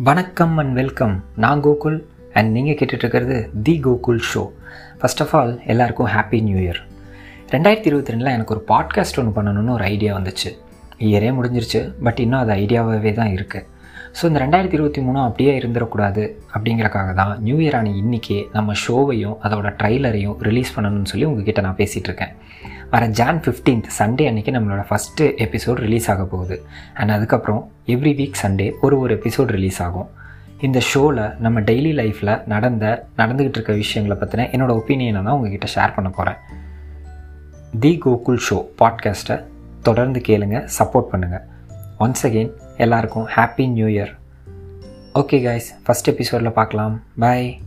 வணக்கம் and welcome நான் Gokul and நீங்கள் கேட்டுட்ருக்கிறது the Gokul show first of all எல்லாருக்கும் ஹாப்பி நியூ இயர் ரெண்டாயிரத்தி இருபத்தி ரெண்டில் எனக்கு ஒரு பாட்காஸ்ட் ஒன்று பண்ணணும்னு ஒரு ஐடியா வந்துச்சு. இயரே முடிஞ்சிருச்சு பட் இன்னும் அது ஐடியாவாகவே தான் இருக்குது ஸோ இந்த ரெண்டாயிரத்தி இருபத்தி மூணும் அப்படியே இருந்துடக்கூடாது அப்படிங்கிறக்காக தான் நியூ இயர் ஆன இன்றைக்கே நம்ம ஷோவையும் அதோட ட்ரைலரையும் ரிலீஸ் பண்ணணும்னு சொல்லி உங்ககிட்ட நான் பேசிகிட்டு இருக்கேன் வர ஜான் ஃபிஃப்டீன்த் சண்டே அன்றைக்கி நம்மளோட ஃபஸ்ட்டு எபிசோட் ரிலீஸ் ஆக போகுது. அண்ட் அதுக்கப்புறம் எவ்ரி வீக் சண்டே ஒரு ஒரு எபிசோட் ரிலீஸ் ஆகும். இந்த ஷோவில் நம்ம டெய்லி லைஃப்பில் நடந்த நடந்துக்கிட்டு இருக்க விஷயங்களை பற்றின என்னோடய ஒப்பீனியனை தான் உங்ககிட்ட ஷேர் பண்ண போகிறேன் தி கோகுல் ஷோ பாட்காஸ்ட்டை தொடர்ந்து கேளுங்க சப்போர்ட் பண்ணுங்கள் ஒன்ஸ் அகெயின் எல்லாருக்கும் happy new year okay guys first எபிசோடில் பார்க்கலாம். பாய்